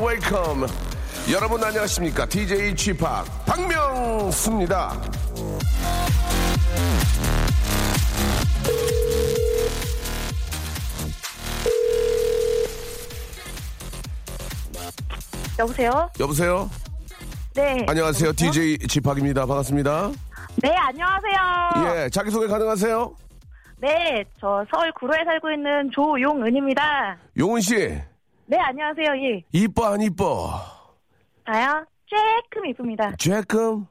Welcome. 여러분 안녕하십니까? DJ Chip 박명수입니다. 여보세요? 여보세요? 네. 안녕하세요. DJ 지팍입니다. 반갑습니다. 네, 안녕하세요. 예, 자기소개 가능하세요? 네, 저 서울 구로에 살고 있는 조용은입니다. 용은 씨, 네, 안녕하세요. 예. 이뻐 안 이뻐? 저요? 조금 이쁩니다. 조금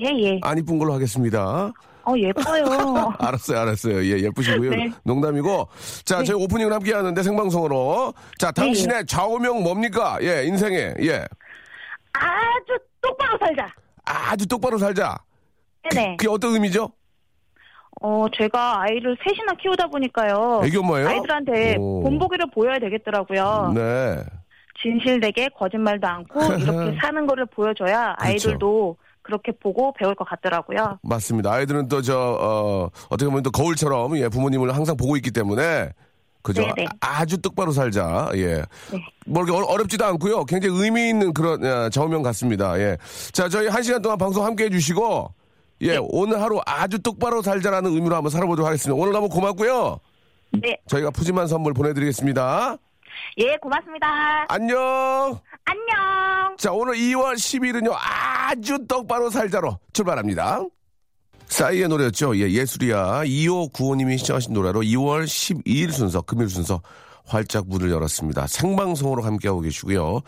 예, 예. 안 이쁜 걸로 하겠습니다. 어, 예뻐요. 알았어요, 알았어요. 예, 예쁘시고요. 네. 농담이고. 자, 저희 오프닝을 함께 하는데 생방송으로. 자, 당신의 좌우명 뭡니까? 예, 인생에. 예. 아주 똑바로 살자. 아주 똑바로 살자. 네네. 그 게 어떤 의미죠? 어, 제가 아이를 셋이나 키우다 보니까요. 애기 엄마예요? 아이들한테 오. 본보기를 보여야 되겠더라고요. 네. 진실되게 거짓말도 않고 이렇게 사는 거를 보여줘야 그렇죠. 아이들도 그렇게 보고 배울 것 같더라고요. 맞습니다. 아이들은 또 저, 어, 어떻게 보면 또 거울처럼, 예, 부모님을 항상 보고 있기 때문에. 그죠? 네네. 아, 주 똑바로 살자. 예. 네. 뭐 이렇게 어- 어렵지도 않고요. 굉장히 의미 있는 그런 어, 좌우명 같습니다. 예. 자, 저희 한 시간 동안 방송 함께 해주시고, 예, 오늘 하루 아주 똑바로 살자라는 의미로 한번 살아보도록 하겠습니다. 오늘 너무 고맙고요. 네. 저희가 푸짐한 선물 보내드리겠습니다. 예, 고맙습니다. 안녕! 안녕. 자, 오늘 2월 10일은요, 아주 똑바로 살자로 출발합니다. 싸이의 노래였죠. 예, 예술이야. 2595님이 시청하신 노래로 2월 12일 순서, 금일 순서 활짝 문을 열었습니다. 생방송으로 함께하고 계시고요.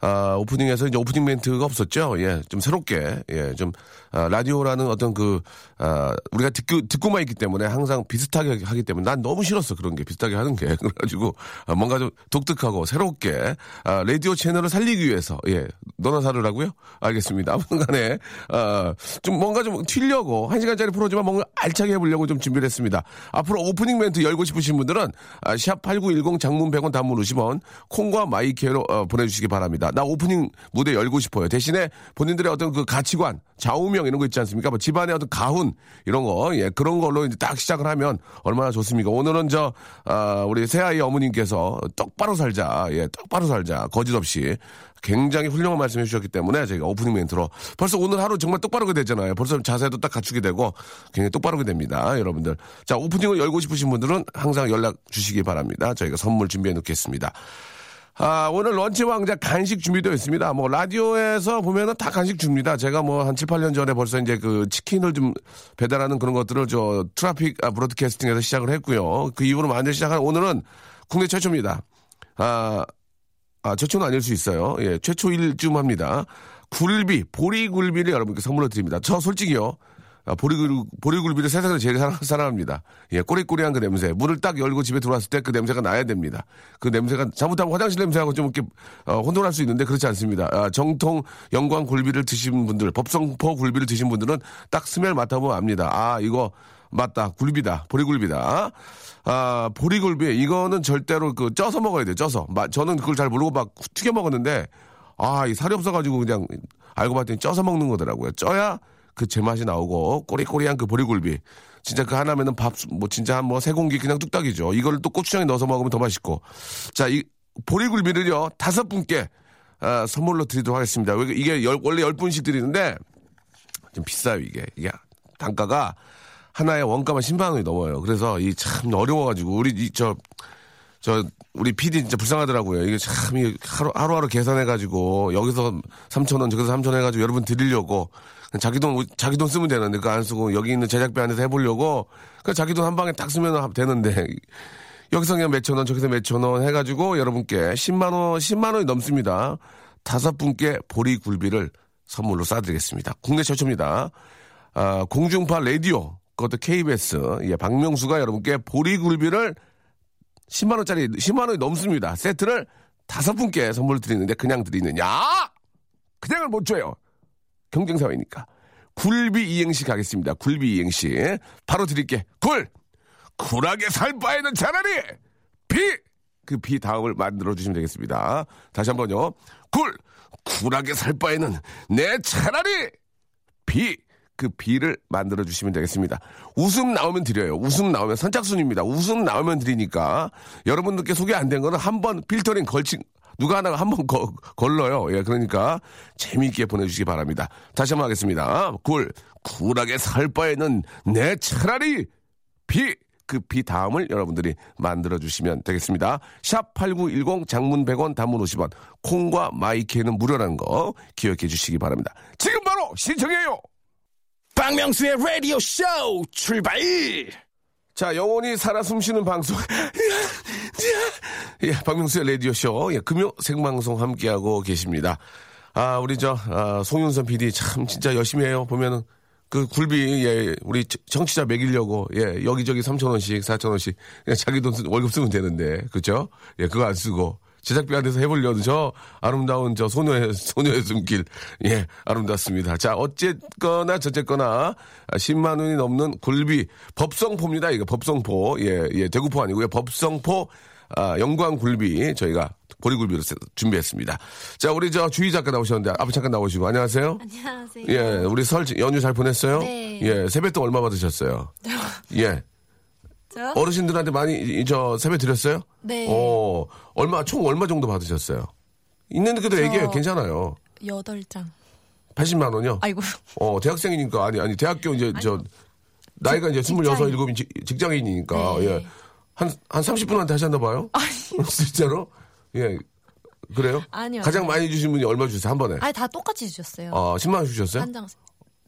아, 오프닝에서 이제 오프닝 멘트가 없었죠. 예, 좀 새롭게, 예, 좀, 아, 라디오라는 어떤 그, 아, 우리가 듣고, 듣고만 있기 때문에 항상 비슷하게 하기 때문에 난 너무 싫었어. 그런 게, 비슷하게 하는 게. 그래가지고, 아, 뭔가 좀 독특하고 새롭게, 아, 라디오 채널을 살리기 위해서, 예, 너나 살으라고요? 알겠습니다. 아무튼 간에, 아, 좀 뭔가 좀 튀려고, 한 시간짜리 프로지만 뭔가 알차게 해보려고 좀 준비를 했습니다. 앞으로 오프닝 멘트 열고 싶으신 분들은, 아, 샵8910 장문 100원 단문 50원, 콩과 my K로 어, 보내주시기 바랍니다. 나 오프닝 무대 열고 싶어요. 대신에 본인들의 어떤 그 가치관, 좌우명 이런 거 있지 않습니까? 뭐 집안의 어떤 가훈, 이런 거, 예, 그런 걸로 이제 딱 시작을 하면 얼마나 좋습니까? 오늘은 저, 아, 우리 새아이 어머님께서 똑바로 살자, 예, 똑바로 살자, 거짓 없이. 굉장히 훌륭한 말씀 해 주셨기 때문에 저희가 오프닝 멘트로 벌써 오늘 하루 정말 똑바르게 됐잖아요. 벌써 자세도 딱 갖추게 되고 굉장히 똑바르게 됩니다. 여러분들. 자, 오프닝을 열고 싶으신 분들은 항상 연락 주시기 바랍니다. 저희가 선물 준비해 놓겠습니다. 아, 오늘 런치 왕자 간식 준비되어 있습니다. 뭐, 라디오에서 보면은 다 간식 줍니다. 제가 뭐, 한 7, 8년 전에 벌써 이제 그 치킨을 좀 배달하는 그런 것들을 저 트라픽 아, broadcasting에서 시작을 했고요. 그 이후로 완전 시작한 오늘은 국내 최초입니다. 아, 아, 최초는 아닐 수 있어요. 예, 최초일 듯 합니다. 굴비, 보리굴비를 여러분께 선물로 드립니다. 저 솔직히요. 아, 보리굴, 보리굴비를 세상에서 제일 사랑, 사랑합니다. 예, 꼬리꼬리한 그 냄새. 문을 딱 열고 집에 들어왔을 때 그 냄새가 나야 됩니다. 그 냄새가, 잘못하면 화장실 냄새하고 좀 이렇게, 어, 혼돈할 수 있는데 그렇지 않습니다. 아, 정통 영광 굴비를 드신 분들, 법성포 굴비를 드신 분들은 딱 스멜 맡아보면 압니다. 아, 이거, 맞다. 굴비다. 보리굴비다. 아, 보리굴비. 이거는 절대로 그 쪄서 먹어야 돼요. 쪄서. 마- 저는 그걸 잘 모르고 막 튀겨 먹었는데, 아, 이 살이 없어가지고 그냥 알고 봤더니 쪄서 먹는 거더라고요. 쪄야 그 제맛이 나오고 꼬리꼬리한 그 보리굴비. 진짜 그 하나면은 밥, 뭐 진짜 한뭐세 공기 그냥 뚝딱이죠. 이걸 또 고추장에 넣어서 먹으면 더 맛있고. 자, 이 보리굴비를요, 다섯 분께 아, 선물로 드리도록 하겠습니다. 왜 이게 열- 원래 열 분씩 드리는데 좀 비싸요, 이게. 이게 단가가 하나의 원가만 10만 원이 넘어요. 그래서 이 참 어려워가지고 우리 이저 저 우리 PD 진짜 불쌍하더라고요. 이게 참 이게 하루 하루하루 계산해가지고 여기서 3천 원 저기서 3천 원 해가지고 여러분 드리려고 자기 돈 자기 돈 쓰면 되는데 그거 안 쓰고 여기 있는 제작비 안에서 해보려고 그 자기 돈 한 방에 딱 쓰면 되는데 여기서 그냥 몇천 원 저기서 몇천 원 해가지고 여러분께 10만 원 10만 원이 넘습니다. 다섯 분께 보리 굴비를 선물로 쏴드리겠습니다. 국내 최초입니다. 아, 공중파 라디오 그것도 KBS 예 박명수가 여러분께 보리 굴비를 10만 원짜리 10만 원이 넘습니다. 세트를 다섯 분께 선물 드리는데 그냥 드리느냐? 그냥은 못 줘요. 경쟁 사회니까. 굴비 이행시 가겠습니다. 굴비 이행시 바로 드릴게. 굴 굴하게 살 바에는 차라리 비 그 비 다음을 만들어 주시면 되겠습니다. 다시 한번요. 굴 굴하게 살 바에는 내 차라리 비 그 비를 만들어 주시면 되겠습니다. 웃음 나오면 드려요. 웃음 나오면 선착순입니다. 웃음 나오면 드리니까 여러분들께 소개 안 된 거는 한 번 필터링 거친 누가 하나가 한번 걸러요. 예, 그러니까 재미있게 보내주시기 바랍니다. 다시 한번 하겠습니다. 굴 굴하게 살 바에는 내 차라리 비 그 비 다음을 여러분들이 만들어 주시면 되겠습니다. 샵 8910 장문 100원 단문 50원 콩과 마이케이는 무료라는 거 기억해 주시기 바랍니다. 지금 바로 신청해요. 박명수의 라디오 쇼 출발! 자, 영원히 살아 숨쉬는 방송. 예, 박명수의 라디오쇼. 예, 금요 생방송 함께하고 계십니다. 아, 우리 저, 아, 송윤선 PD 참 진짜 열심히 해요. 보면은 그 굴비, 예, 우리 청취자 먹이려고, 예, 여기저기 3천원씩, 4천원씩, 그냥 자기 돈 쓰, 월급 쓰면 되는데, 그죠? 예, 그거 안 쓰고. 제작비한테서 해보려는 저 아름다운 저 소녀의, 소녀의 숨길. 예, 아름답습니다. 자, 어쨌거나 저쨌거나 10만 원이 넘는 굴비, 법성포입니다. 이거 법성포. 예, 예, 대구포 아니고요. 법성포, 아, 영광 굴비. 저희가 보리 굴비로 준비했습니다. 자, 우리 저 주희 작가 나오셨는데 앞에 잠깐 나오시고. 안녕하세요. 안녕하세요. 예, 우리 설 연휴 잘 보냈어요? 네. 예, 세뱃돈 얼마 받으셨어요? 예. 저요? 어르신들한테 많이 이- 저 세배 드렸어요? 네. 어, 얼마 총 얼마 정도 받으셨어요? 있는 그도 저- 얘기해요. 괜찮아요. 여덟 장. 80만 원이요? 아이고. 어, 대학생이니까 아니 아니 대학교 이제 저 나이가 이제 26, 직장인. 7이 직, 직장인이니까 네. 예. 한, 한 30분한테 하셨나 봐요? 진짜로? 예. 그래요? 아니요. 가장 많이 주신 분이 얼마 주셨어요? 한 번에? 아니 다 똑같이 주셨어요. 아, 10만 원 주셨어요? 한 장.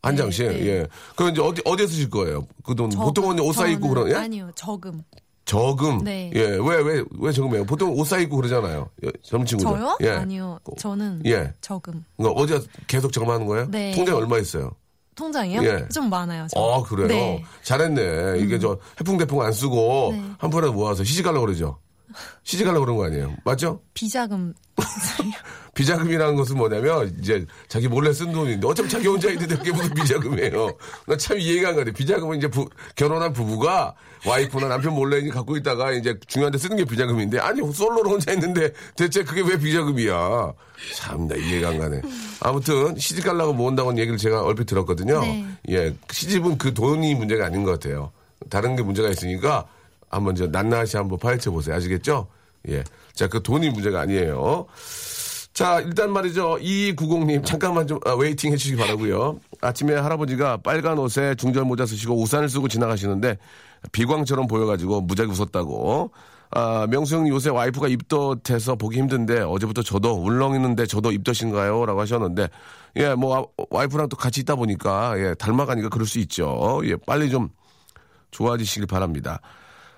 한 네, 장씩? 네. 예. 그럼 이제 어디, 어디에 쓰실 거예요? 그 돈. 저금. 보통은 옷 사 입고 그러, 예? 아니요. 저금. 저금. 네. 예. 왜, 왜, 왜 저금해요? 보통 옷 사 입고 그러잖아요. 예, 젊은 친구들. 저요? 예. 아니요. 저는 예. 저금. 그러니까 어제 계속 저금하는 거예요? 네. 통장에 얼마 있어요? 통장이요? 예. 좀 많아요. 저. 아, 그래요? 네. 잘했네. 이게 저 해풍 대풍 안 쓰고 네. 한 푼에 모아서 시집 가려고 그러죠? 시집 가려고 그런 거 아니에요? 맞죠? 비자금. 비자금이라는 것은 뭐냐면 이제 자기 몰래 쓴 돈인데 어차피 자기 혼자 있는데 그게 무슨 비자금이에요. 나 참 이해가 안 가네. 비자금은 이제 부- 결혼한 부부가 와이프나 남편 몰래 갖고 있다가 이제 중요한 데 쓰는 게 비자금인데 아니 솔로로 혼자 있는데 대체 그게 왜 비자금이야. 참나 이해가 안 가네. 아무튼 시집 가려고 모은다고는 얘기를 제가 얼핏 들었거든요. 네. 예, 시집은 그 돈이 문제가 아닌 것 같아요. 다른 게 문제가 있으니까 한번 저 낱낱이 한번 파헤쳐 보세요. 아시겠죠? 예. 자, 그 돈이 문제가 아니에요. 자, 일단 말이죠. 2290님, 잠깐만 좀 아, waiting 해주시기 바라고요 아침에 할아버지가 빨간 옷에 중절 모자 쓰시고 우산을 쓰고 지나가시는데 비광처럼 보여가지고 무지하게 웃었다고. 아, 명수 형 요새 와이프가 입덧해서 보기 힘든데 어제부터 저도 울렁이는데 저도 입덧인가요? 라고 하셨는데 예, 뭐 와- 와이프랑 또 같이 있다 보니까 예, 닮아가니까 그럴 수 있죠. 예, 빨리 좀 좋아지시길 바랍니다.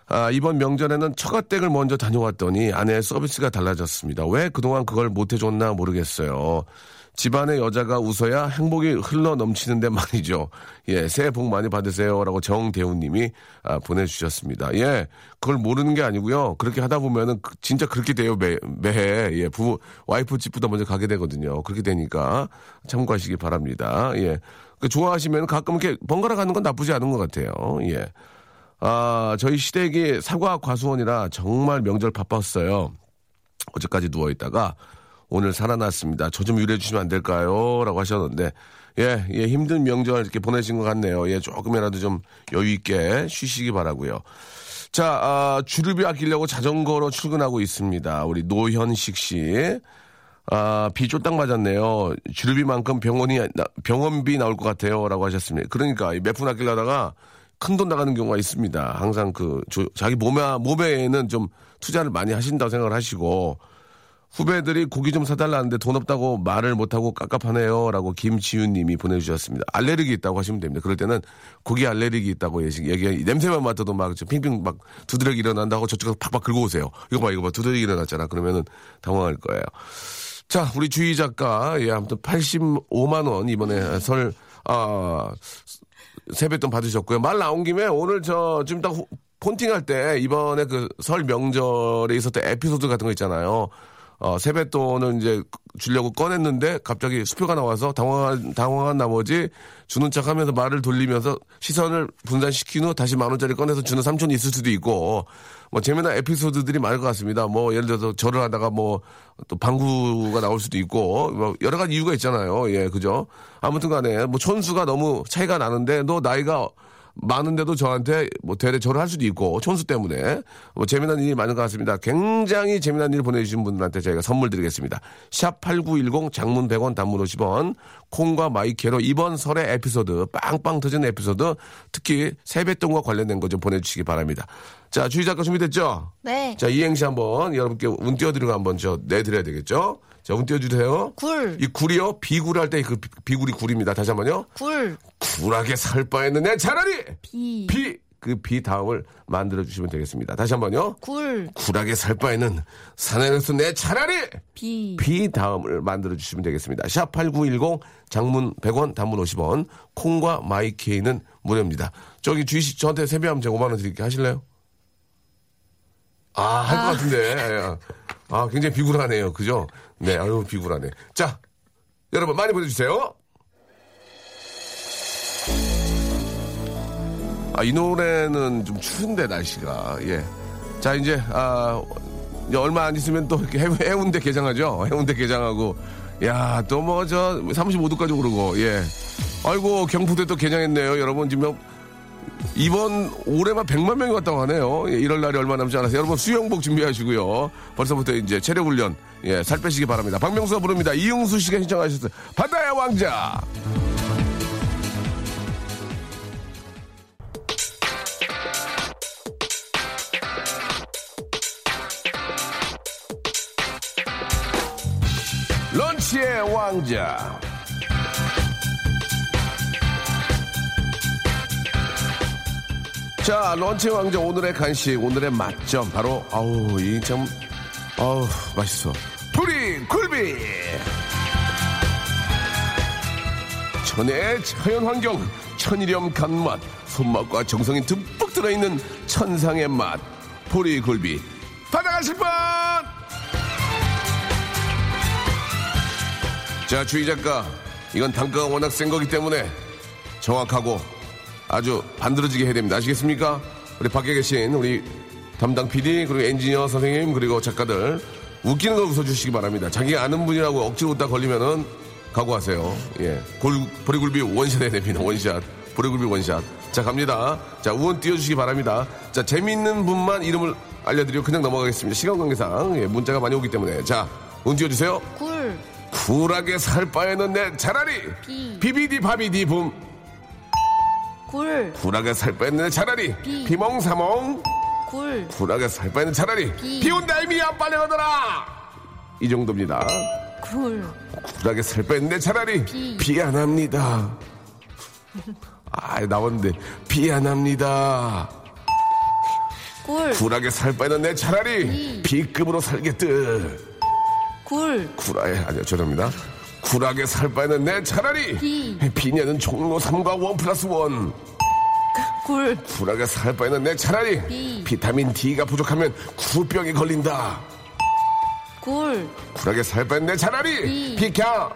아, 이번 명절에는 처가댁을 먼저 다녀왔더니 아내의 서비스가 달라졌습니다. 왜 그동안 그걸 못해줬나 모르겠어요. 집안의 여자가 웃어야 행복이 흘러 넘치는데 말이죠. 예, 새해 복 많이 받으세요. 라고 정대훈 님이 아, 보내주셨습니다. 예, 그걸 모르는 게 아니고요. 그렇게 하다 보면은 그- 진짜 그렇게 돼요. 매, 매해. 예, 부, 와이프 집보다 먼저 가게 되거든요. 그렇게 되니까 참고하시기 바랍니다. 예. 그 좋아하시면 가끔 이렇게 번갈아 가는 건 나쁘지 않은 것 같아요. 예. 아, 저희 시댁이 사과 과수원이라 정말 명절 바빴어요. 어제까지 누워있다가 오늘 살아났습니다. 저 좀 유래해 주시면 안 될까요? 라고 하셨는데, 예, 예, 힘든 명절 이렇게 보내신 것 같네요. 예, 조금이라도 좀 여유있게 쉬시기 바라고요 자, 아, 주류비 아끼려고 자전거로 출근하고 있습니다. 우리 노현식 씨. 아, 비 쫄딱 맞았네요. 주류비만큼 병원이, 나- 병원비 나올 것 같아요. 라고 하셨습니다. 그러니까 몇 푼 아끼려다가 큰 돈 나가는 경우가 있습니다. 항상 그 조- 자기 몸에 몸에는 좀 투자를 많이 하신다고 생각을 하시고 후배들이 고기 좀 사달라는데 돈 없다고 말을 못하고 깝깝하네요라고 김지윤님이 보내주셨습니다. 알레르기 있다고 하시면 됩니다. 그럴 때는 고기 알레르기 있다고 얘기 냄새만 맡아도 막저 핑핑 막 두드러기 일어난다고 저쪽에서 팍팍 긁어 오세요. 이거 봐 이거 봐 두드러기 일어났잖아. 그러면은 당황할 거예요. 자, 우리 주희 작가, 예, 아무튼 85만 원 이번에 설, 아, 세뱃돈 받으셨고요. 말 나온 김에 오늘 저, 좀 이따 후- 폰팅 할 때 이번에 그 설 명절에 있었던 에피소드 같은 거 있잖아요. 어, 세뱃돈을 이제 주려고 꺼냈는데 갑자기 수표가 나와서 당황한, 당황한 나머지 주는 척 하면서 말을 돌리면서 시선을 분산시킨 후 다시 만 원짜리 꺼내서 주는 삼촌이 있을 수도 있고 뭐 재미난 에피소드들이 많을 것 같습니다. 뭐 예를 들어서 절을 하다가 뭐 또 방구가 나올 수도 있고 뭐 여러 가지 이유가 있잖아요. 예, 그죠? 아무튼 간에 뭐 촌수가 너무 차이가 나는데 너 나이가 많은데도 저한테 뭐 대대 절을 할 수도 있고 촌수 때문에 뭐 재미난 일이 많은 것 같습니다. 굉장히 재미난 일 보내주신 분들한테 저희가 선물 드리겠습니다. 샵 8910 장문 100원 단문 50원 콩과 마이케이로 이번 설의 에피소드 빵빵 터진 에피소드 특히 세뱃돈과 관련된 거 좀 보내주시기 바랍니다. 자 주희 작가 준비됐죠? 네. 자 이행시 한번 여러분께 운 띄워드리고 한번 저 내드려야 되겠죠? 자 운 띄워주세요. 굴. 이 굴이요 비굴 할 때 그 비굴이 굴입니다. 다시 한 번요. 굴. 굴하게 살 바에는 내 차라리 비. 비 그 비 다음을 만들어 주시면 되겠습니다. 다시 한 번요. 굴. 굴하게 살 바에는 산에서 내 차라리 비. 비 다음을 만들어 주시면 되겠습니다. 샵8910 장문 100원 단문 50원 콩과 마이케이는 무료입니다. 저기 주희 씨 저한테 세배하면 제가 5만 원 드릴게 하실래요? 아, 할것 같은데. 아, 굉장히 비굴하네요. 그죠? 네, 아유, 비굴하네. 자, 여러분 많이 보내주세요. 아, 이 노래는 좀 추운데, 날씨가. 예. 자, 이제, 아, 이제 얼마 안 있으면 또 해운- 해운대 개장하죠? 해운대 개장하고. 야, 또 뭐, 저, 35도까지 오르고, 예. 아이고, 경북대 또 개장했네요. 여러분, 지금 이번 올해만 100만 명이 왔다고 하네요. 예, 1월 날이 얼마 남지 않아서 여러분 수영복 준비하시고요. 벌써부터 이제 체력 훈련 예, 살 빼시기 바랍니다. 박명수가 부릅니다. 이용수 씨가 신청하셨어요. 바다의 왕자. 런치의 왕자. 자, 런치 왕자 오늘의 간식, 오늘의 맛점 바로 아우 이 참 아우 맛있어. 뿌리 굴비. 천의 자연 환경, 천일염 간맛, 손맛과 정성이 듬뿍 들어있는 천상의 맛. 보리 굴비. 받아가실 분! 자, 주희 작가. 이건 단가가 워낙 센 거기 때문에 정확하고 아주 반들어지게 해야 됩니다. 아시겠습니까? 우리 밖에 계신 우리 담당 PD 그리고 엔지니어 선생님 그리고 작가들 웃기는 걸 웃어주시기 바랍니다. 자기 아는 분이라고 억지로 웃다 걸리면은 각오하세요. 예, 골, 보리굴비 원샷 해야 됩니다. 원샷. 보리굴비 원샷. 자 갑니다. 자 운 띄워주시기 바랍니다. 자 재미있는 분만 이름을 알려드리고 그냥 넘어가겠습니다. 시간 관계상 예, 문자가 많이 오기 때문에 자 운 띄워주세요. 굴. 굴하게 살 바에는 내 차라리 비. 비비디 바비디 부 굴. 굴하게 살 내 차라리 비. 비몽사몽 굴. 굴하게 살 바에는 차라리 비. 비온다 에미야 빨리 오더라 이 정도입니다 굴. 굴하게 살 내 차라리 비. 비안합니다 아 나왔는데 비안합니다 굴. 굴하게 살 바에는 내 차라리 비. B급으로 살겠듯 굴. 쿨하게 아니요 죄송합니다 굴하게 살 바에는 내 차라리 비. 비녀는 종로 3가 원 플러스 원 굴. 굴하게 살 바에는 내 차라리 비. 비타민 D가 부족하면 구루병이 걸린다 굴. 굴하게 살 바에는 내 차라리 비. 비켜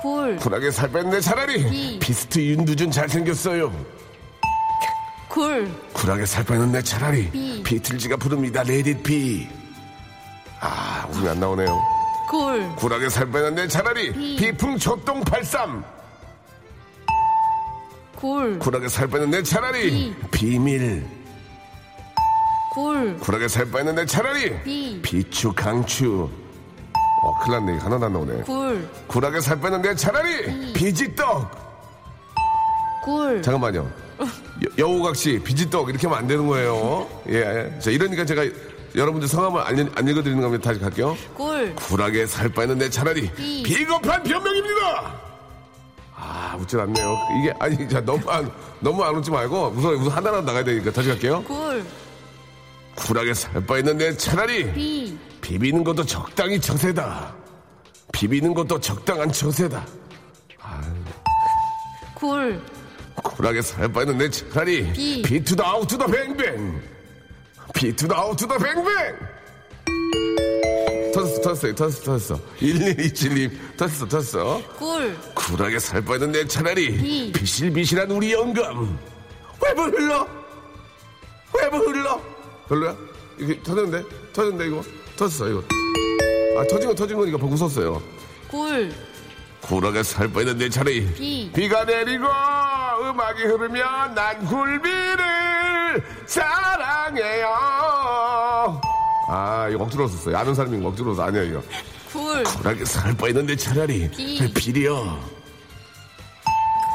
굴. 굴하게 살 바에는 내 차라리 비. 비스트 윤두준 잘생겼어요 굴. 굴하게 살 바에는 내 차라리 비. 비틀즈가 부릅니다 Let It Be 아, 웃음이 안 나오네요. 굴. 굴하게 살 바에는 내 차라리 비. 비풍 초똥 83 굴. 굴하게 살 내 차라리 비 밀 굴. 굴하게 살 내 차라리 비. 비추 강추 어 큰일 났네 하나도 안 나오네 굴. 굴하게 살 내 차라리 비 지떡 굴. 잠깐만요 여- 여우각시, 비지떡 이렇게 하면 안 되는 거예요. 예. 자, 이러니까 제가 여러분들 성함을 안, 읽- 안 읽어드리는 겁니다. 다시 갈게요. 굴. 굴하게 살 바에는 내 차라리 비. 비겁한 변명입니다. 아, 웃질 않네요. 이게, 아니, 자, 너무 안, 너무 안 웃지 말고, 우선, 우선 하나라도 나가야 되니까 다시 갈게요. 굴. 굴하게 살 바에는 내 차라리 비. 비비는 것도 적당히 처세다. 비비는 것도 적당한 처세다. 굴. 굴하게 살 바에는 내 차라리 비. 비투더 아웃투더 뱅뱅. 비투더 아웃투더 뱅뱅. 터졌어, 터졌어, 터졌어, 터졌어. 1127님, 터졌어, 터졌어. 굴. 굴하게 살 바에는 내 차라리 비. 비실비실한 우리 영감. 왜 불러? 왜 불러? 별로야? 이게 터졌는데? 터졌는데, 이거? 터졌어, 이거. 아, 터진 거 터진 거니까 보고 웃었어요. 굴. 굴하게 살 바에는 내 차라리 비. 비가 내리고 음악이 흐르면 난 굴비를 사랑해요. 아, 이거 억지로 썼어요. 아는 사람이 억지로 써. 아니야, 이거. 굴. 굴하게 살 바에는 차라리 비. 비려.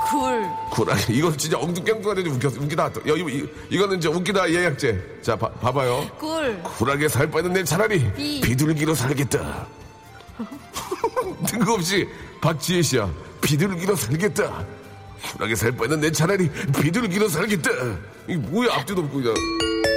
굴. 굴하게. 이거 진짜 엉뚱깽뚱하게 좀 웃겼어. 웃기다. 야, 이거, 이- 이거 는 이제 웃기다 예약제. 자, 봐, 봐봐요. 굴. 굴하게 살 바에는 차라리 비. 비둘기로 살겠다. 뜬금없이 박지혜 씨야. 비둘기로 살겠다. 굴하게 살 바에는 차라리 비둘기로 살겠다. 이게 뭐야 앞뒤도 없고 그냥.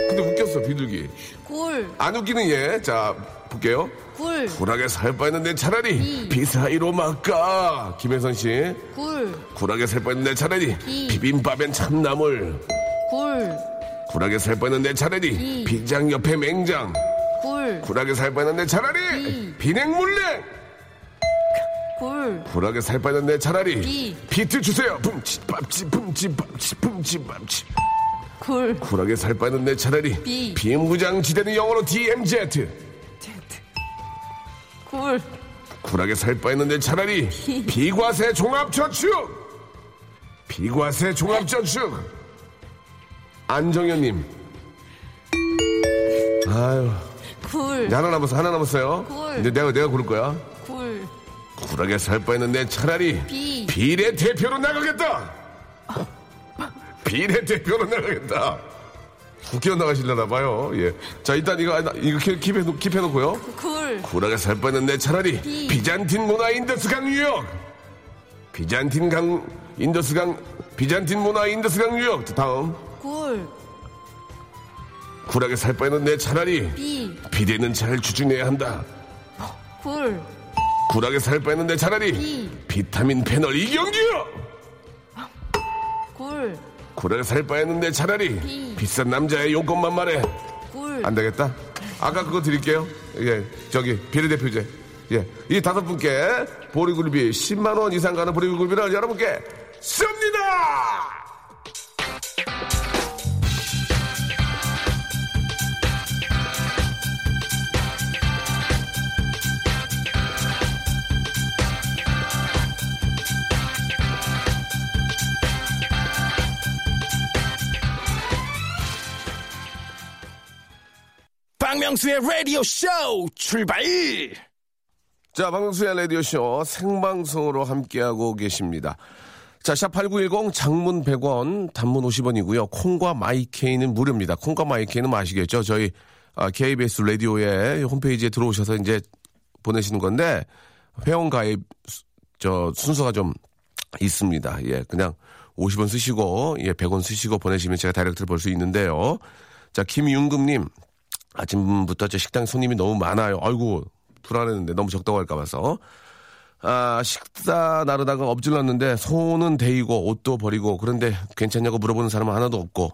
근데 웃겼어 비둘기. 굴. 안 웃기는 얘. 자 볼게요. 굴. 굴하게 살 바에는 차라리 비. 비사이로 막까. 김혜선 씨. 굴. 굴하게 살 바에는 차라리 비. 비빔밥엔 참나물. 굴. 굴하게 살 바에는 차라리 비. 비장 옆에 맹장. 굴. 굴하게 살 바에는 차라리 비. 비냉물냉 굴. 굴하게 살 바에는 차라리 비. 비트 주세요 붐치 밥치 붐치 밥치 붐치 밥치 굴. 굴하게 살 바에는 차라리 비. 비무장지대는 영어로 DMZ 굴. 굴하게 살 바에는 차라리 비과세 종합저축 비과세 종합저축 안정현님 아유 굴. 이제 하나 남았어 하나 남았어요 굴. 이제 내가 내가 고를 거야 굴. 굴하게 살 바에는 차라리 비. 비례 대표로 나가겠다. 비례 대표로 나가겠다. 국회의원 나가시려나 봐요. 예. 자 일단 이거 아, 이거 keep- keep해 keep해놓고요. 굴. 굴하게 살 바에는 차라리 비. 비잔틴 문화 인더스 강 뉴욕. 비잔틴 강 인더스 강 비잔틴 문화 인더스 강 뉴욕. 다음 굴. 굴하게 살 바에는 차라리 비. 비대는 잘 추진해야 한다. 굴. 굴하게 살 바에는 차라리 비. 비타민 패널 이경규. 굴. 굴하게 살 바에는 차라리 비. 비싼 남자의 용건만 말해. 굴. 안 되겠다. 아까 그거 드릴게요. 예, 저기 비례대표제. 예, 이 다섯 분께 보리굴비 10만 원 이상 가는 보리굴비를 여러분께 씁니다. 박명수의 라디오 쇼 출발! 자, 박명수의 라디오 쇼 생방송으로 함께하고 계십니다. 자, 샵8910 장문 100원, 단문 50원이고요. 콩과 마이케이는 무료입니다. 콩과 마이케이는 뭐 아시겠죠? 저희 아, KBS 라디오의 홈페이지에 들어오셔서 이제 보내시는 건데 회원 가입 수- 저 순서가 좀 있습니다. 예, 그냥 50원 쓰시고 예, 100원 쓰시고 보내시면 제가 direct로 볼 수 있는데요. 자, 김윤금님 아침부터 저 식당 손님이 너무 많아요. 아이고 불안했는데 너무 적다고 할까 봐서. 아, 식사 나르다가 엎질렀는데 손은 데이고 옷도 버리고 그런데 괜찮냐고 물어보는 사람은 하나도 없고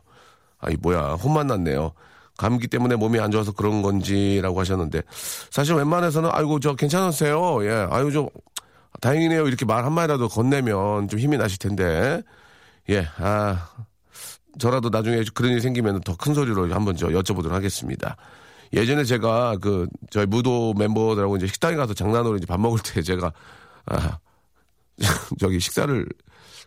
아이 뭐야 혼만 났네요. 감기 때문에 몸이 안 좋아서 그런 건지라고 하셨는데 사실 웬만해서는 아이고 저 괜찮으세요. 예, 아이고 좀 다행이네요. 이렇게 말 한마디라도 건네면 좀 힘이 나실 텐데 예, 아 저라도 나중에 그런 일이 생기면 더 큰 소리로 한번 저 여쭤보도록 하겠습니다. 예전에 제가 그 저희 무도 멤버들하고 이제 식당에 가서 장난으로 이제 밥 먹을 때 제가 아 저기 식사를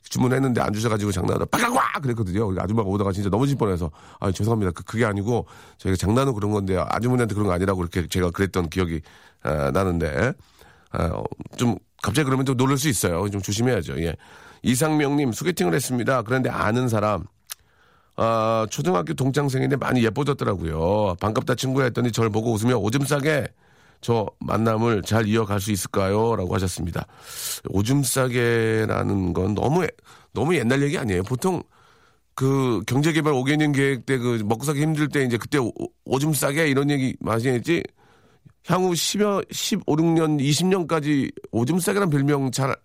주문했는데 안 주셔가지고 장난으로 빠가꽉 그랬거든요. 아줌마가 오다가 진짜 넘어질 뻔해서 아 죄송합니다. 그, 그게 아니고 저희가 장난으로 그런 건데 아주머니한테 그런 거 아니라고 이렇게 제가 그랬던 기억이 아, 나는데 아, 어, 좀 갑자기 그러면 좀 놀랄 수 있어요. 좀 조심해야죠. 예. 이상명님 소개팅을 했습니다. 그런데 아는 사람 아, 초등학교 동창생인데 많이 예뻐졌더라고요. 반갑다 친구야 했더니 저를 보고 웃으며 오줌 싸게 저 만남을 잘 이어갈 수 있을까요? 라고 하셨습니다. 오줌 싸게라는 건 너무, 너무 옛날 얘기 아니에요. 보통 그 경제개발 5개년 계획 때 그 먹고 살기 힘들 때 이제 그때 오, 오줌 싸게 이런 얘기 많이 했지. 향후 10여, 15, 6년, 20년까지 오줌 싸게란 별명 잘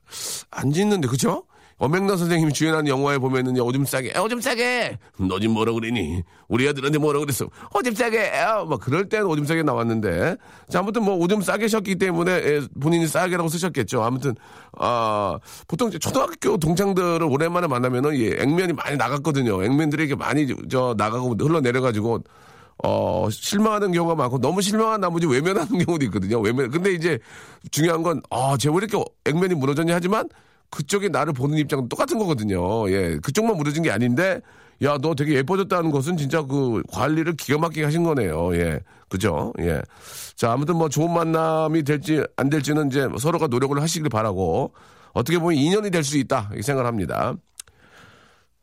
안 짓는데, 그죠? 엄명란 선생님이 주연한 영화에 보면은 오줌 싸게, 야, 오줌 싸게! 너 지금 뭐라 그러니? 우리 애들한테 뭐라 그랬어? 오줌 싸게! 야! 막 그럴 때는 오줌 싸게 나왔는데. 자, 아무튼 뭐 오줌 싸게 셨기 때문에 예, 본인이 싸게라고 쓰셨겠죠. 아무튼, 아, 보통 초등학교 동창들을 오랜만에 만나면은 예, 액면이 많이 나갔거든요. 액면들에게 많이 저 나가고 흘러내려가지고 어, 실망하는 경우가 많고 너무 실망한 나머지 외면하는 경우도 있거든요. 외면. 근데 이제 중요한 건, 아, 쟤왜 이렇게 액면이 무너졌냐 하지만 그쪽이 나를 보는 입장은 똑같은 거거든요. 예. 그쪽만 무너진 게 아닌데, 야, 너 되게 예뻐졌다는 것은 진짜 그 관리를 기가 막히게 하신 거네요. 예. 그죠? 예. 자, 아무튼 뭐 좋은 만남이 될지 안 될지는 이제 서로가 노력을 하시길 바라고 어떻게 보면 인연이 될 수 있다. 이 생각을 합니다.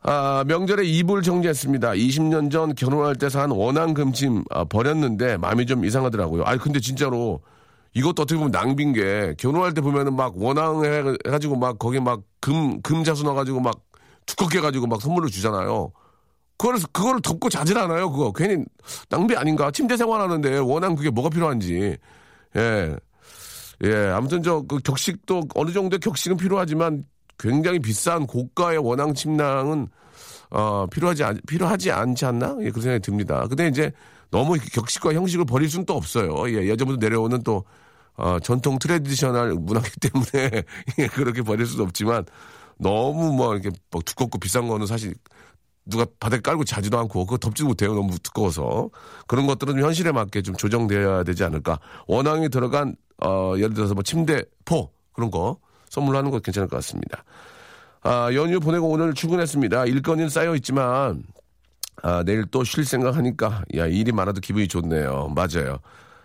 아, 명절에 이불 정리했습니다. 20년 전 결혼할 때 산 원앙 금침 아, 버렸는데 마음이 좀 이상하더라고요. 아니 근데 진짜로 이것도 어떻게 보면 낭비인 게 결혼할 때 보면은 막 원앙 해 가지고 막 거기 막금 금자수 넣어 가지고 막 두껍게 해가지고 막 선물로 주잖아요. 그걸 그걸 덮고 자질 않아요. 그거 괜히 낭비 아닌가? 침대 생활하는데 원앙 그게 뭐가 필요한지. 예. 예, 아무튼 저 그 격식도 어느 정도의 격식은 필요하지만 굉장히 비싼 고가의 원앙 침낭은 어, 필요하지 않, 필요하지 않지 않나? 예, 그런 생각이 듭니다. 근데 이제 너무 격식과 형식을 버릴 수는 또 없어요. 예, 예전부터 내려오는 또 어, 전통 traditional 문화기 때문에 예, 그렇게 버릴 수도 없지만 너무 뭐 이렇게 뭐 두껍고 비싼 거는 사실 누가 바닥에 깔고 자지도 않고 그거 덮지도 못해요. 너무 두꺼워서. 그런 것들은 좀 현실에 맞게 좀 조정돼야 되지 않을까. 원앙이 들어간 어, 예를 들어서 뭐 침대, 포 그런 거 선물하는 거 괜찮을 것 같습니다. 아, 연휴 보내고 오늘 출근했습니다. 일거리는 쌓여 있지만 아, 내일 또 쉴 생각하니까 야 일이 많아도 기분이 좋네요. 맞아요.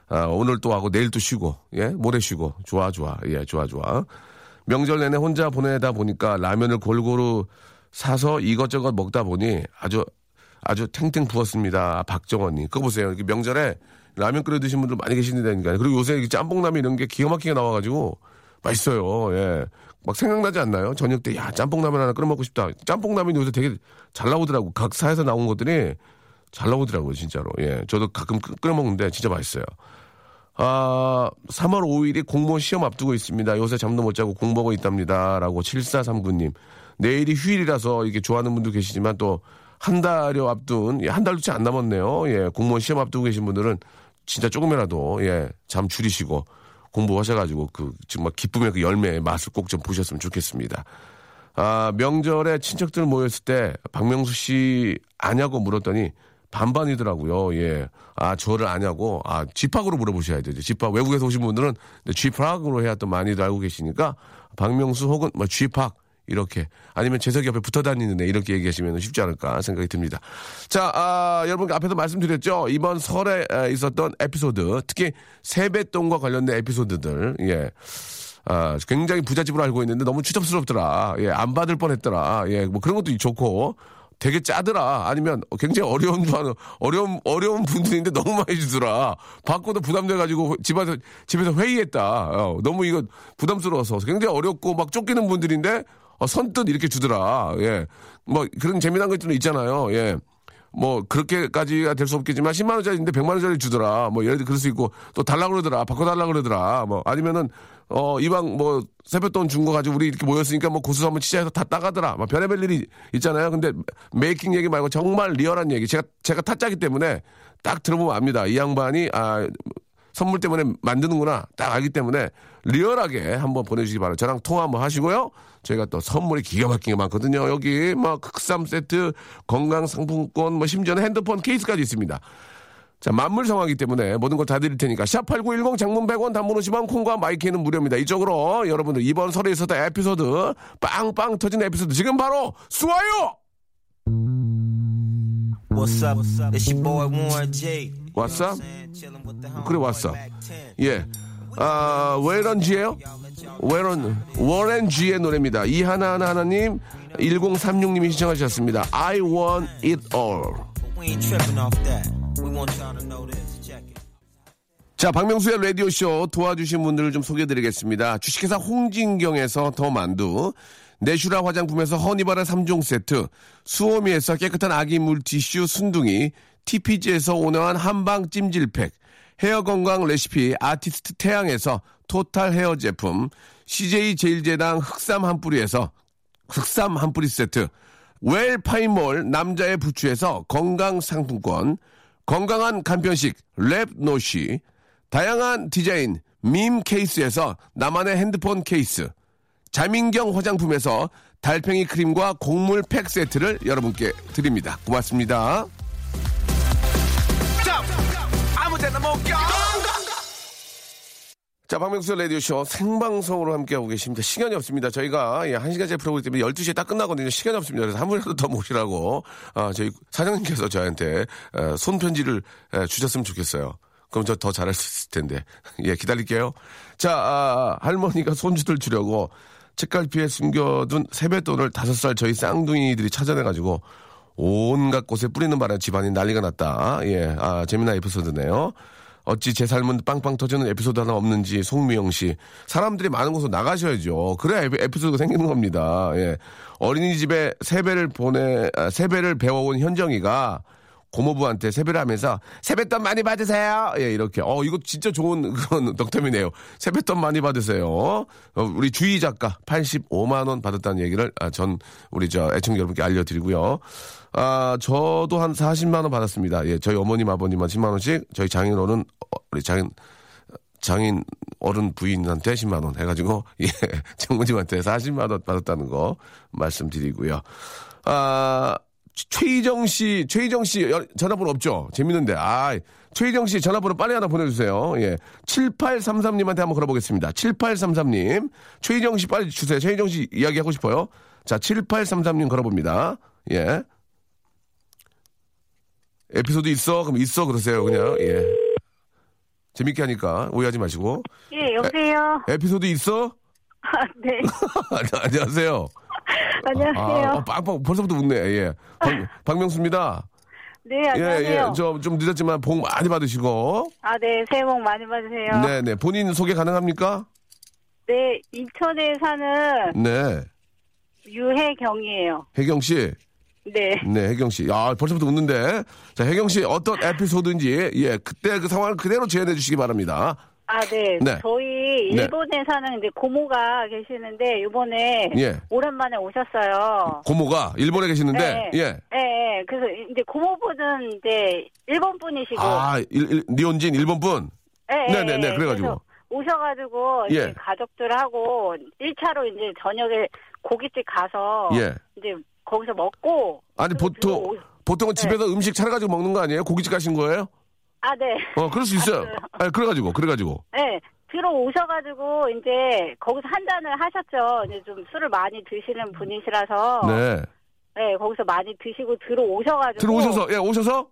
아, 오늘 또 하고 내일 또 쉬고 예 모레 쉬고 좋아 좋아 예 좋아 좋아. 명절 내내 혼자 보내다 보니까 라면을 골고루 사서 이것저것 먹다 보니 아주 아주 탱탱 부었습니다. 박정원님 그거 보세요. 명절에 라면 끓여 드신 분들 많이 계시는데니까 그리고 요새 짬뽕라면 이런 게 기가 막히게 나와가지고 맛있어요. 예. 막 생각나지 않나요? 저녁 때, 야, 짬뽕라면 하나 끓여 먹고 싶다. 짬뽕라면이 요새 되게 잘 나오더라고. 각 사에서 나온 것들이 잘 나오더라고요, 진짜로. 예. 저도 가끔 끓- 끓여 먹는데 진짜 맛있어요. 아, 3월 5일이 공무원 시험 앞두고 있습니다. 요새 잠도 못 자고 공부하고 있답니다. 라고 7439님. 내일이 휴일이라서 이게 좋아하는 분도 계시지만 또 한 달여 앞둔, 예, 한 달도 채 안 남았네요. 예, 공무원 시험 앞두고 계신 분들은 진짜 조금이라도, 예, 잠 줄이시고 공부하셔가지고 그 정말 기쁨의 그 열매의 맛을 꼭 좀 보셨으면 좋겠습니다. 아, 명절에 친척들 모였을 때 박명수 씨 아냐고 물었더니 반반이더라고요. 예. 아, 저를 아냐고. 아, 집학으로 물어보셔야 되죠. 집학. 외국에서 오신 분들은 집학으로 해야 또 많이들 알고 계시니까 박명수 혹은 뭐 집학 이렇게 아니면 재석이 옆에 붙어 다니는 애 이렇게 얘기하시면 쉽지 않을까 생각이 듭니다. 자, 아, 여러분 앞에서 말씀드렸죠. 이번 설에 아, 있었던 에피소드, 특히 세뱃돈과 관련된 에피소드들, 예. 아, 굉장히 부잣집으로 알고 있는데 너무 추접스럽더라. 예, 안 받을 뻔했더라. 예, 뭐 그런 것도 좋고. 되게 짜더라. 아니면 굉장히 어려운 어려운, 어려운 분들인데 너무 많이 주더라. 받고도 부담돼가지고 집에서, 집에서 회의했다. 어, 너무 이거 부담스러워서. 굉장히 어렵고 막 쫓기는 분들인데 어, 선뜻 이렇게 주더라. 예. 뭐 그런 재미난 것들은 있잖아요. 예. 뭐 그렇게까지가 될 수 없겠지만 10만 원짜리인데 100만 원짜리 주더라. 뭐 예를 들어 그럴 수 있고 또 달라 그러더라. 바꿔 달라 그러더라. 뭐 아니면은 어 이왕 뭐 세뱃돈 준 거 가지고 우리 이렇게 모였으니까 뭐 고스톱 한번 치자 해서 다 따가더라. 뭐 별의별 일이 있잖아요. 근데 making 얘기 말고 정말 real한 얘기. 제가 제가 타짜기 때문에 딱 들어보면 압니다. 이 양반이 아 선물 때문에 만드는구나 딱 알기 때문에 real하게 한번 보내주시기 바랍니다. 저랑 통화 한번 하시고요. 저희가 또 선물이 기가 막힌 게 많거든요. 여기 뭐 흑삼 세트, 건강 상품권, 뭐 심지어는 핸드폰 케이스까지 있습니다. 자, 만물 상황이기 때문에 모든 걸 다 드릴 테니까 샵8910 장문 100원 단문 50원 콩과 마이크는 무료입니다. 이쪽으로 여러분들 이번 설에 있었던 에피소드 빵빵 터진 에피소드 지금 바로 쏘아요! The homies 그래 10. 예. 아, 왜 이런지예요? 워런, 워렌 G의 노래입니다. 이하나하나 하나님, 1036님이 신청하셨습니다. I want it all. 자, 박명수의 라디오쇼 도와주신 분들을 좀 소개해드리겠습니다. 주식회사 홍진경에서 더 만두, 내슈라 화장품에서 허니바라 3종 세트, 수오미에서 깨끗한 아기 물티슈 순둥이, TPG에서 온화한 한방 찜질팩, 헤어 건강 레시피 아티스트 태양에서 토탈 헤어 제품, CJ 제일제당 흑삼 한 뿌리에서 흑삼 한 뿌리 세트, 웰 파인몰 남자의 부추에서 건강 상품권, 건강한 간편식 랩노시, 다양한 디자인 밈 케이스에서 나만의 핸드폰 케이스, 자민경 화장품에서 달팽이 크림과 곡물 팩 세트를 여러분께 드립니다. 고맙습니다. 자, 박명수 라디오쇼 생방송으로 함께하고 계십니다. 시간이 없습니다. 저희가 예, 한 시간째 프로그램 때문에 12시에 딱 끝나거든요. 시간이 없습니다. 그래서 한 분이라도 더 모시라고, 아, 저희 사장님께서 저한테 에, 손편지를 에, 주셨으면 좋겠어요. 그럼 저 더 잘할 수 있을 텐데. 예, 기다릴게요. 자, 아, 할머니가 손주들 주려고 책갈피에 숨겨둔 세뱃돈을 다섯 살 저희 쌍둥이들이 찾아내가지고 온갖 곳에 뿌리는 바람에 집안이 난리가 났다. 예, 아, 재미난 에피소드네요. 어찌 제 삶은 빵빵 터지는 에피소드 하나 없는지 송미영 씨. 사람들이 많은 곳으로 나가셔야죠. 그래야 에피- 에피소드가 생기는 겁니다. 예. 어린이집에 세배를 보내, 아, 세배를 배워온 현정이가 고모부한테 세배를 하면서 세뱃돈 많이 받으세요. 예, 이렇게. 어, 이거 진짜 좋은 그런 덕담이네요. 세뱃돈 많이 받으세요. 어, 우리 주희 작가 85만 원 받았다는 얘기를 아, 전 우리 저 애청 여러분께 알려드리고요. 아, 저도 한 40만 원 받았습니다. 예, 저희 어머님 아버님한 10만 원씩, 저희 장인 어른 어, 우리 장인 장인 어른 부인한테 10만 원 해가지고 예 장모님한테 40만 원 받았다는 거 말씀드리고요. 아 최희정 씨, 최희정 씨 연- 전화번호 없죠? 재밌는데 아 최희정 씨 전화번호 빨리 하나 보내주세요. 예 7833님한테 한번 걸어보겠습니다. 7833님 최희정 씨 빨리 주세요. 최희정 씨 이야기 하고 싶어요. 자 7833님 걸어봅니다. 예 에피소드 있어? 그럼 있어 그러세요 그냥 예 재밌게 하니까 오해하지 마시고 예, 여보세요. 에피소드 있어? 아, 네. 안녕하세요. 안녕하세요. 아, 어, 빵빵 벌써부터 웃네. 예. 박, 박명수입니다. 네, 예, 안녕하세요. 예. 저 좀 늦었지만 복 많이 받으시고. 아, 네. 새해 복 많이 받으세요. 네, 네. 본인 소개 가능합니까? 네, 인천에 사는 네. 유혜경이에요. 혜경 씨. 네. 네, 혜경 씨. 아, 벌써부터 웃는데. 자, 혜경 씨 어떤 에피소드인지 예, 그때 그 상황을 그대로 재현해 주시기 바랍니다. 아, 네. 네. 저희 네. 일본에 사는 이제 고모가 계시는데 이번에 예. 오랜만에 오셨어요. 고모가 일본에 계시는데 네. 예. 예, 예. 그래서 이제 고모분은 이제 일본 분이시고 아, 일, 일, 니온진 일본 분. 예, 예, 네네네, 예. 그래 가지고. 그래서 오셔 가지고 예. 이제 가족들하고 1차로 이제 저녁에 고깃집 가서 예. 이제 거기서 먹고 아니 보통 보통은 네. 집에서 음식 차려 가지고 먹는 거 아니에요? 고깃집 가신 거예요? 아, 네. 어, 그럴 수 있어요. 아, 그래가지고, 그래가지고. 네, 들어오셔가지고 이제 거기서 한 잔을 하셨죠. 이제 좀 술을 많이 드시는 분이시라서 네. 네, 거기서 많이 드시고 들어오셔가지고 들어오셔서, 예, 오셔서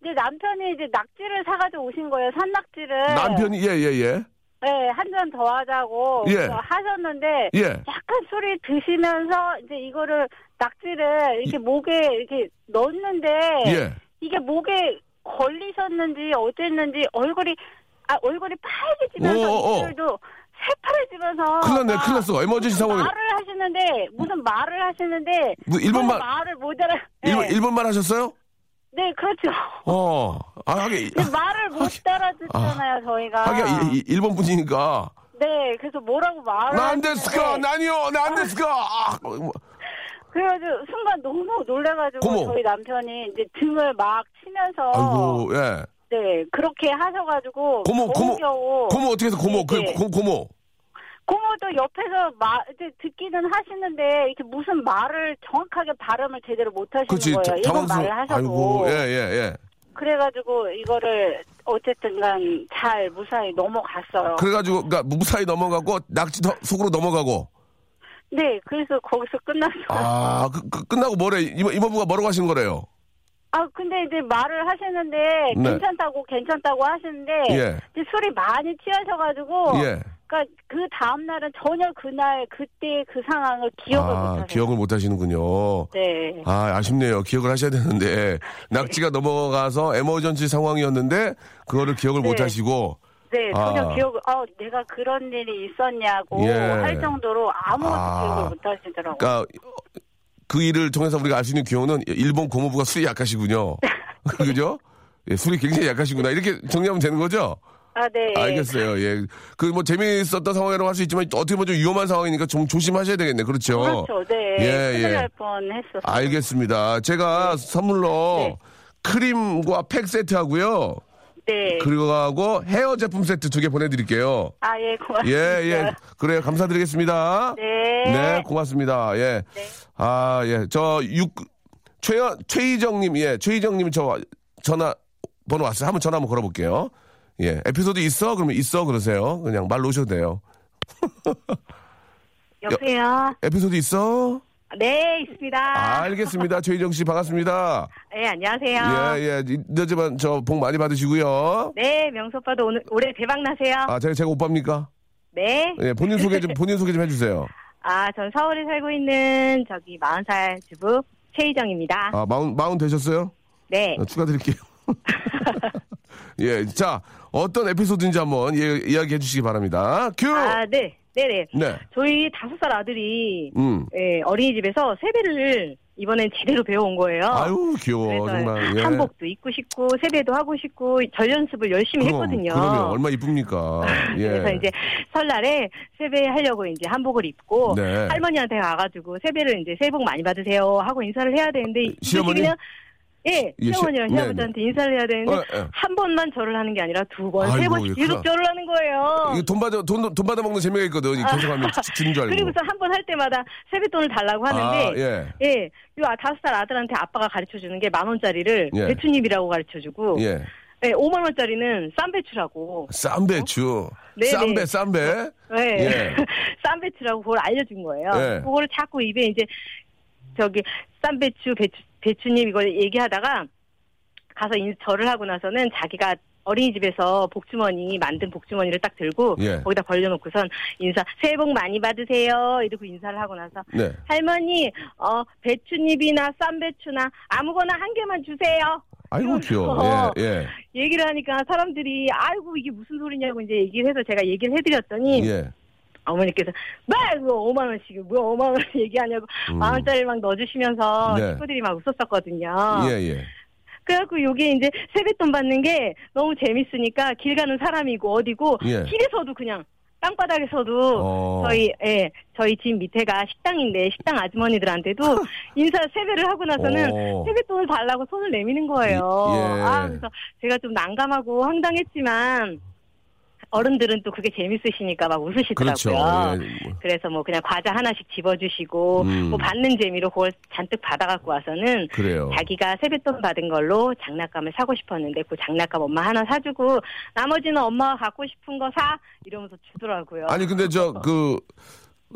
이제 남편이 이제 낙지를 사가지고 오신 거예요. 산낙지를 남편이, 예, 예, 예. 네, 한 잔 더 하자고 예. 하셨는데 예. 약간 술이 드시면서 이제 이거를 낙지를 이렇게 목에 이렇게 넣었는데 예. 이게 목에 걸리셨는지 어땠는지 얼굴이 아 얼굴이 파래지면서 오, 오, 오. 입술도 새파래지면서 큰일 났네, 막 큰일 났어. 에머전시 무슨 상황에. 말을 하시는데 무슨 말을 하시는데 뭐 일본말- 말을 못 알아 일본, 네. 일본말 하셨어요? 네 그렇죠 어. 아, 근데 말을 못 알아듣잖아요 저희가 하긴, 이- 이- 일본 분이니까. 네 그래서 뭐라고 말을 난데스까, 하시는데 나니요, 난데스까. 아, 뭐, 그래가지고 순간 너무 놀래가지고 고모. 저희 남편이 이제 등을 막 치면서 아이고, 예. 네 그렇게 하셔가지고 고모, 고모, 고모 어떻게 해서 고모, 그, 네. 고, 고모. 고모도 옆에서 마, 이제 듣기는 하시는데 이렇게 무슨 말을 정확하게 발음을 제대로 못 하시는 그렇지, 거예요. 당황스러워. 말을 하셔도. 아이고, 예, 예, 예. 그래가지고 이거를 어쨌든간 잘 무사히 넘어갔어요. 그래가지고, 그니까, 무사히 넘어가고, 낙지 더- 속으로 넘어가고. 네, 그래서 거기서 끝났어요. 아. 아, 그, 그, 끝나고 뭐래? 이모, 이모부가 뭐라고 하신 거래요? 근데 이제 말을 하시는데 네. 괜찮다고 괜찮다고 하시는데 예. 이제 술이 많이 취하셔가지고 예. 그러니까 그 다음 날은 전혀 그날 그때 그 상황을 기억을 아, 못하세요. 기억을 못 하시는군요. 네. 아, 아쉽네요. 기억을 하셔야 되는데 낙지가 넘어가서 에머전시 상황이었는데 그거를 기억을 못 네. 하시고 네, 전혀 아. 기억을, 어, 내가 그런 일이 있었냐고 예. 할 정도로 아무것도 아. 기억을 못 하시더라고요. 그러니까 그 일을 통해서 우리가 알 수 있는 기호는 일본 고모부가 술이 약하시군요. 그죠? 예, 술이 굉장히 약하시구나. 이렇게 정리하면 되는 거죠? 아, 네. 알겠어요. 예. 그 뭐 재미있었던 상황이라고 할 수 있지만 어떻게 보면 좀 위험한 상황이니까 좀 조심하셔야 되겠네. 그렇죠? 그렇죠, 네. 예, 예. 날뻔 했었어요. 알겠습니다. 제가 선물로 네. 크림과 팩 세트 하고요. 네. 그리고 하고 헤어 제품 세트 두 개 보내드릴게요. 아, 예, 고맙습니다. 예, 예. 그래요. 감사드리겠습니다. 네. 네, 고맙습니다. 예. 네. 아, 예. 저, 육, 최, 최희정님, 예. 최희정님 저 전화 번호 왔어요. 한번 전화 한번 걸어볼게요. 예. 에피소드 있어? 그러면 있어? 그러세요. 그냥 말 놓으셔도 돼요. 여보세요? 에피소드 있어? 네, 있습니다. 알겠습니다. 최희정 씨 반갑습니다. 네, 안녕하세요. 예, 예. 늦지만 저 복 많이 받으시고요. 네, 명수 오빠도 오늘, 올해 대박 나세요. 아, 제가, 제가 오빠입니까? 네. 예, 본인 소개 좀, 본인 소개 좀 해 주세요. 아, 전 서울에 살고 있는 저기 40살 주부 최희정입니다. 아, 마운, 마운 되셨어요? 네. 어, 추가드릴게요. 예, 자, 어떤 에피소드인지 한번 예, 이야기해 주시기 바랍니다. 큐! 아, 네. 네네. 네. 저희 다섯 살 아들이 음. 예, 어린이집에서 세배를 이번엔 제대로 배워온 거예요. 아유, 귀여워, 정말. 예. 한복도 입고 싶고 세배도 하고 싶고 절 연습을 열심히 그럼, 했거든요. 그러면 얼마 이쁩니까? 예. 그래서 이제 설날에 세배 하려고 이제 한복을 입고 네. 할머니한테 가가지고 세배를 이제 새해 복 많이 받으세요 하고 인사를 해야 되는데 시어머니? 그냥 예, 예, 시- 시어머니랑 네, 시아버지한테 인사를 해야 되는데 어, 예. 한 번만 절을 하는 게 아니라 두 번, 세 아이고, 번씩 예, 계속 그럼. 절을 하는 거예요. 돈 받아, 돈, 돈 받아 먹는 재미가 있거든. 이 계속 하면 주- 주는 줄 알고. 그리고서 한 번 할 때마다 세뱃돈을 달라고 하는데 아, 예. 예, 요 아- 다섯 살 아들한테 아빠가 가르쳐 주는 게 만 원짜리를 예. 배추잎이라고 가르쳐 주고 예. 예, 5만 원짜리는 쌈배추라고. 쌈배추. 네, 쌈배, 네. 쌈배. 예. 예. 쌈배추라고 그걸 알려준 거예요. 예. 그거를 자꾸 입에 이제 저기 쌈배추, 배추, 배추잎 이걸 얘기하다가 가서 인, 절을 하고 나서는 자기가 어린이집에서 복주머니 만든 복주머니를 딱 들고 예. 거기다 벌려놓고선 인사 새해 복 많이 받으세요 이러고 인사를 하고 나서 네. 할머니 어 배추잎이나 쌈배추나 아무거나 한 개만 주세요. 아이고, 귀여워. 예, 예. 얘기를 하니까 사람들이 아이고 이게 무슨 소리냐고 이제 얘기를 해서 제가 얘기를 해드렸더니 예. 어머니께서 막 이거 5만 원씩 뭐 5만 원 얘기하냐고 음. 만 원짜리 막 넣어주시면서 네. 식구들이 막 웃었었거든요. 예, 예. 그래갖고 요게 이제 세뱃돈 받는 게 너무 재밌으니까 길 가는 사람이고 어디고 예. 길에서도 그냥 땅바닥에서도 어. 저희 예 저희 집 밑에가 식당인데 식당 아주머니들한테도 인사 세배를 하고 나서는 어. 세뱃돈을 달라고 손을 내미는 거예요. 예. 아 그래서 제가 좀 난감하고 황당했지만 어른들은 또 그게 재밌으시니까 막 그렇죠. 웃으시더라고요. 예. 뭐. 그래서 뭐 그냥 과자 하나씩 집어주시고 음. 뭐 받는 재미로 그걸 잔뜩 받아갖고 와서는 그래요. 자기가 세뱃돈 받은 걸로 장난감을 사고 싶었는데 그 장난감 엄마 하나 사주고 나머지는 엄마가 갖고 싶은 거 사 이러면서 주더라고요. 아니, 근데 저, 그,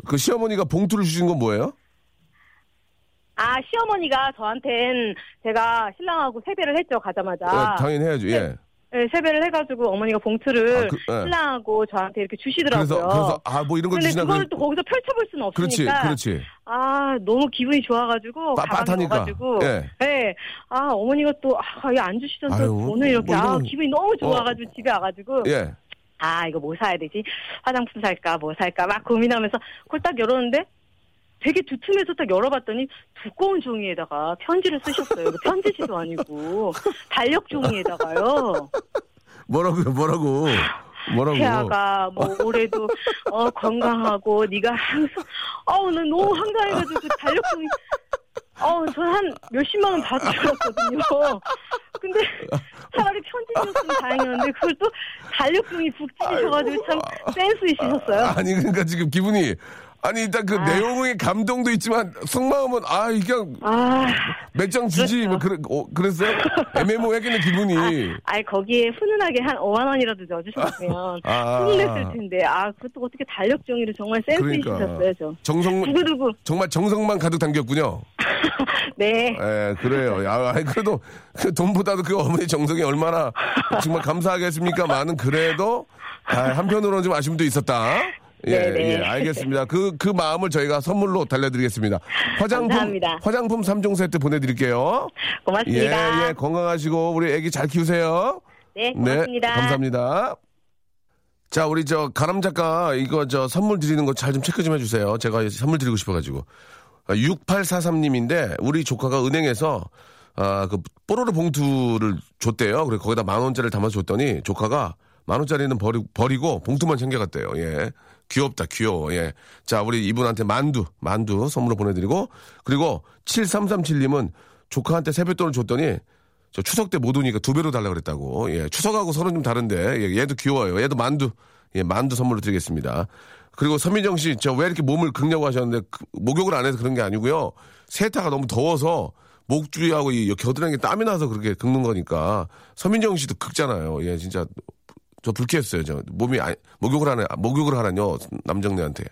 그 시어머니가 봉투를 주신 건 뭐예요? 아 시어머니가 저한텐 제가 신랑하고 세배를 했죠 가자마자. 예, 당연히 해야죠. 예. 네, 세배를 해가지고 어머니가 봉투를 아, 그, 예. 신랑하고 저한테 이렇게 주시더라고요. 그래서, 그래서, 아, 뭐 이런 거 근데 주시나. 그걸 그래- 또 거기서 펼쳐볼 수는 그렇지, 없으니까. 그렇지. 아 너무 기분이 좋아가지고. 넣어가지고 예. 네. 아 어머니가 또아안 주시던 또 아유, 돈을 이렇게 뭐아 이런- 기분이 너무 좋아가지고 집에 와가지고 예. 아 이거 뭐 사야 되지 화장품 살까 뭐 살까 막 고민하면서 그걸 딱 열었는데 되게 두툼해서 딱 열어봤더니 두꺼운 종이에다가 편지를 쓰셨어요. 편지지도 아니고 달력 종이에다가요. 뭐라고요, 뭐라고. 뭐라고. 태아가 뭐 올해도 어 건강하고 네가 항상 어우 나 너무 황당해가지고 그 달력 종이 어우 저한 몇십만 원 받을 줄 알았거든요. 근데 차라리 편지였으면 다행이었는데 그걸 또 달력 종이 북 찢으셔가지고 참 센스 있으셨어요. 아니, 그러니까 지금 기분이, 아니 일단 그 내용의 감동도 있지만 속마음은 아 이게 아, 몇장 주지 뭐 그래 어, 그랬어요? 했겠네 기분이. 아이 거기에 훈훈하게 한 5만 원이라도 넣어주셨으면 아. 훈훈했을 텐데 아 그것도 어떻게 달력 종이를 정말 센스 그러니까. 있으셨어요 저. 정성 두구두구. 정말 정성만 가득 담겼군요. 네. 예, 그래요. 야, 아이, 그래도 그 돈보다도 그 어머니 정성이 얼마나 정말 감사하겠습니까? 많은 그래도 아, 한편으로는 좀 아쉬움도 있었다. 예, 네네. 예, 알겠습니다. 그, 그 마음을 저희가 선물로 달려드리겠습니다. 화장품, 감사합니다. 화장품 3종 세트 보내드릴게요. 예, 고맙습니다. 예, 건강하시고, 우리 애기 잘 키우세요. 네, 고맙습니다. 네, 감사합니다. 자, 우리 저 가람 작가 이거 저 선물 드리는 거 잘 좀 체크 좀 해주세요. 제가 선물 드리고 싶어가지고. 6843님인데 우리 조카가 은행에서 아, 그 뽀로로 봉투를 줬대요. 그래 거기다 만 원짜리를 담아서 줬더니 조카가 만 원짜리는 버리, 버리고 봉투만 챙겨갔대요. 예. 귀엽다, 귀여워. 예. 자, 우리 이분한테 만두, 만두 선물로 보내드리고 그리고 7337님은 조카한테 세뱃돈을 줬더니 저 추석 때 못 오니까 두 배로 달라 그랬다고. 예, 추석하고 서로 좀 다른데 예, 얘도 귀여워요. 얘도 만두, 예, 만두 선물로 드리겠습니다. 그리고 서민정 씨, 저 왜 이렇게 몸을 긁냐고 하셨는데 그, 목욕을 안 해서 그런 게 아니고요. 세타가 너무 더워서 목 주위하고 이 겨드랑이 땀이 나서 그렇게 긁는 거니까 서민정 씨도 긁잖아요. 예, 진짜 저 불쾌했어요. 저 몸이 아니, 목욕을 하네, 목욕을 하라뇨 남정네한테.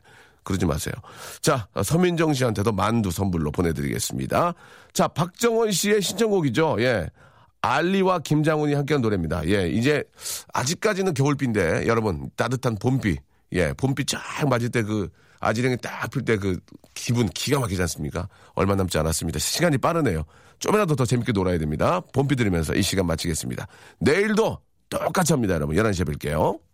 그러지 마세요. 자, 서민정 씨한테도 만두 선물로 보내드리겠습니다. 자, 박정원 씨의 신청곡이죠. 예. 알리와 김장훈이 함께한 노래입니다. 예, 이제 아직까지는 겨울비인데 여러분 따뜻한 봄비, 예, 봄비 쫙 맞을 때 그 아지랑이 딱 필 때 그 기분 기가 막히지 않습니까? 얼마 남지 않았습니다. 시간이 빠르네요. 좀이라도 더 재밌게 놀아야 됩니다. 봄비 들으면서 이 시간 마치겠습니다. 내일도 똑같이 합니다, 여러분. 11시에 뵐게요.